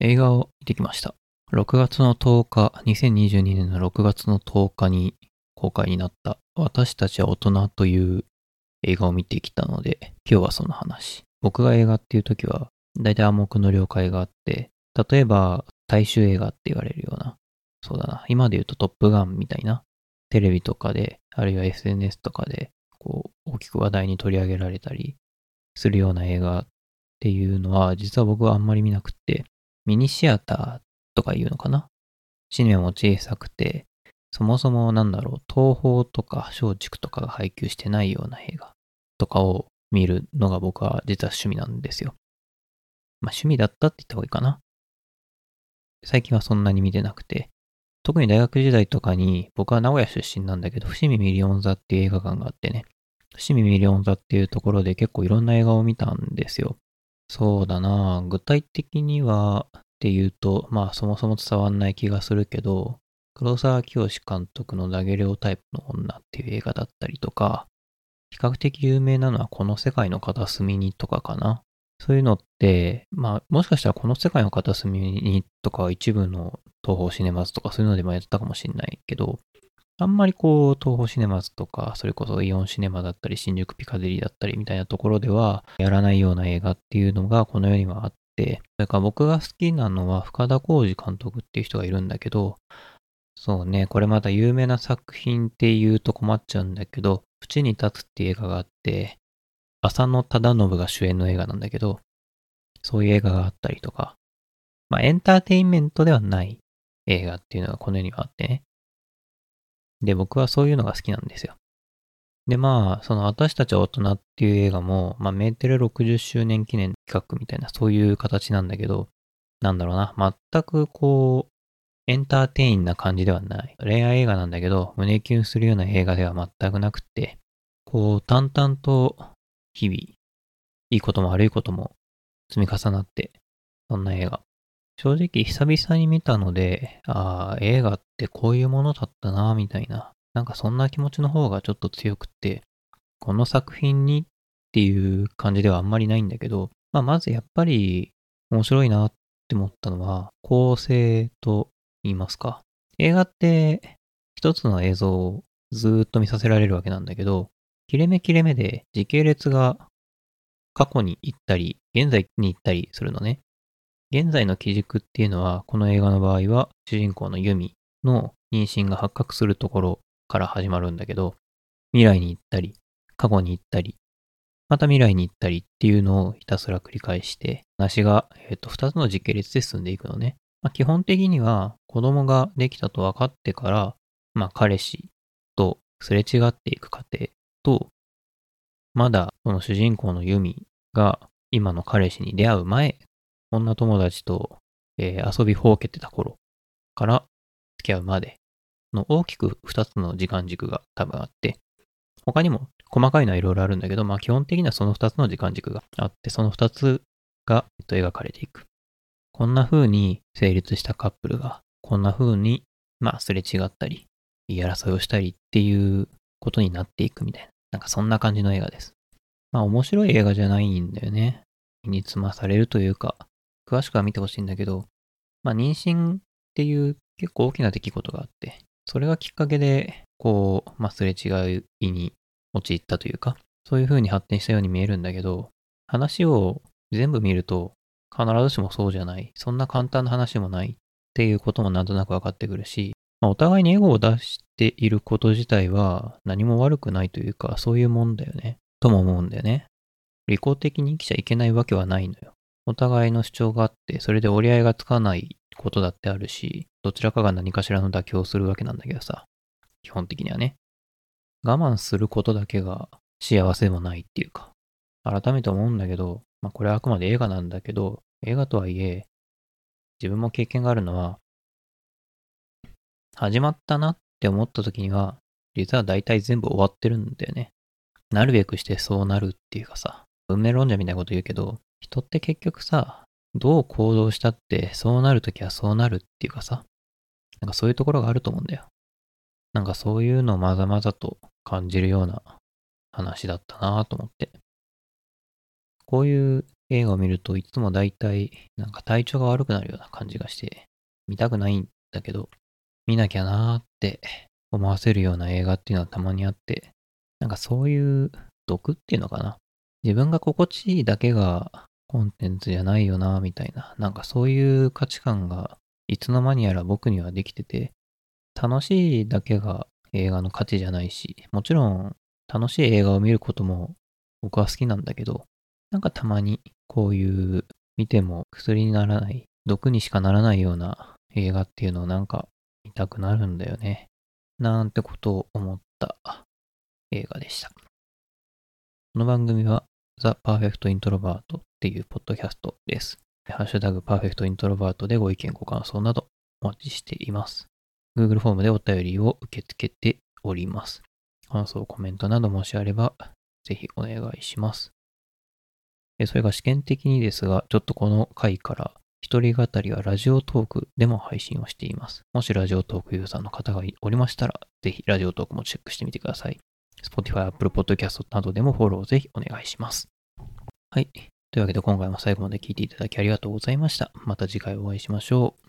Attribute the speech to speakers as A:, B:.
A: 映画を見てきました。6月の10日、2022年の6月の10日に公開になった私たちは大人という映画を見てきたので、今日はその話。僕が映画っていう時は、大体暗黙の了解があって、例えば大衆映画って言われるような、そうだな、今で言うとトップガンみたいな、テレビとかで、あるいは SNS とかで、こう、大きく話題に取り上げられたりするような映画っていうのは、実は僕はあんまり見なくて、ミニシアターとかいうのかな？シネマも小さくて、そもそもなんだろう、東宝とか松竹とかが配給してないような映画とかを見るのが僕は実は趣味なんですよ。まあ趣味だったって言った方がいいかな。最近はそんなに見てなくて、特に大学時代とかに僕は名古屋出身なんだけど、伏見ミリオン座っていう映画館があってね、伏見ミリオン座っていうところで結構いろんな映画を見たんですよ。そうだな具体的にはっていうと、まあそもそも伝わんない気がするけど、黒沢清監督のダゲレオタイプの女っていう映画だったりとか、比較的有名なのはこの世界の片隅にとかかな。そういうのって、まあもしかしたらこの世界の片隅にとかは一部の東宝シネマズとかそういうのでもやったかもしれないけど、あんまりこう、東方シネマズとか、それこそイオンシネマだったり、新宿ピカデリーだったりみたいなところでは、やらないような映画っていうのがこの世にはあって、それから僕が好きなのは深田浩二監督っていう人がいるんだけど、そうね、これまた有名な作品っていうと困っちゃうんだけど、縁に立つっていう映画があって、浅野忠信が主演の映画なんだけど、そういう映画があったりとか、まあエンターテインメントではない映画っていうのがこの世にはあってね。で、僕はそういうのが好きなんですよ。で、まあ、その私たちは大人っていう映画も、まあ、メーテレ60周年記念企画みたいな、そういう形なんだけど、なんだろうな、全くこう、エンターテインな感じではない。恋愛映画なんだけど、胸キュンするような映画では全くなくて、こう、淡々と日々、いいことも悪いことも積み重なって、そんな映画。正直久々に見たので、ああ、映画ってこういうものだったな、みたいな。なんかそんな気持ちの方がちょっと強くって、この作品にっていう感じではあんまりないんだけど、まあまずやっぱり面白いなって思ったのは、構成と言いますか。映画って一つの映像をずっと見させられるわけなんだけど、切れ目切れ目で時系列が過去に行ったり、現在に行ったりするのね。現在の基軸っていうのは、この映画の場合は、主人公のユミの妊娠が発覚するところから始まるんだけど、未来に行ったり、過去に行ったり、また未来に行ったりっていうのをひたすら繰り返して、話が、えっ、ー、と、二つの時系列で進んでいくのね。まあ、基本的には、子供ができたと分かってから、まあ、彼氏とすれ違っていく過程と、まだ、その主人公のユミが今の彼氏に出会う前女友達と、えー、遊びほうけてた頃から付き合うまでの大きく2つの時間軸が多分あって、他にも細かいのはいろいろあるんだけど、まあ基本的にはその2つの時間軸があって、その2つが、えっと、描かれていく。こんな風に成立したカップルが、こんな風に、まあすれ違ったり、言い争いをしたりっていうことになっていくみたいな。なんかそんな感じの映画です。まあ面白い映画じゃないんだよね。身につまされるというか、詳しくは見てほしいんだけど、まあ、妊娠っていう結構大きな出来事があって、それがきっかけで、こう、まあ、すれ違いに陥ったというか、そういう風に発展したように見えるんだけど、話を全部見ると、必ずしもそうじゃない。そんな簡単な話もないっていうこともなんとなく分かってくるし、まあ、お互いにエゴを出していること自体は何も悪くないというか、そういうもんだよね。とも思うんだよね。利己的に生きちゃいけないわけはないのよ。お互いの主張があって、それで折り合いがつかないことだってあるし、どちらかが何かしらの妥協をするわけなんだけどさ、基本的にはね。我慢することだけが幸せでもないっていうか、改めて思うんだけど、まあこれはあくまで映画なんだけど、映画とはいえ、自分も経験があるのは、始まったなって思った時には、実は大体全部終わってるんだよね。なるべくしてそうなるっていうかさ、運命論者みたいなこと言うけど、人って結局さ、どう行動したってそうなるときはそうなるっていうかさ、なんかそういうところがあると思うんだよ。なんかそういうのをまざまざと感じるような話だったなと思って。こういう映画を見るといつも大体なんか体調が悪くなるような感じがして見たくないんだけど見なきゃなーって思わせるような映画っていうのはたまにあってなんかそういう毒っていうのかな自分が心地いいだけがコンテンツじゃないよなみたいななんかそういう価値観がいつの間にやら僕にはできてて楽しいだけが映画の価値じゃないしもちろん楽しい映画を見ることも僕は好きなんだけどなんかたまにこういう見ても薬にならない、毒にしかならないような映画っていうのをなんか見たくなるんだよね。なんてことを思った映画でした。この番組は The Perfect Introvert っていうポッドキャストです。ハッシュタグ Perfect Introvert でご意見ご感想などお待ちしています。Google フォームでお便りを受け付けております。感想、コメントなどもしあればぜひお願いします。それが試験的にですが、ちょっとこの回から一人語りはラジオトークでも配信をしています。もしラジオトークユーザーの方がおりましたら、ぜひラジオトークもチェックしてみてください。Spotify、Apple Podcast などでもフォローぜひお願いします。はい。というわけで今回も最後まで聴いていただきありがとうございました。また次回お会いしましょう。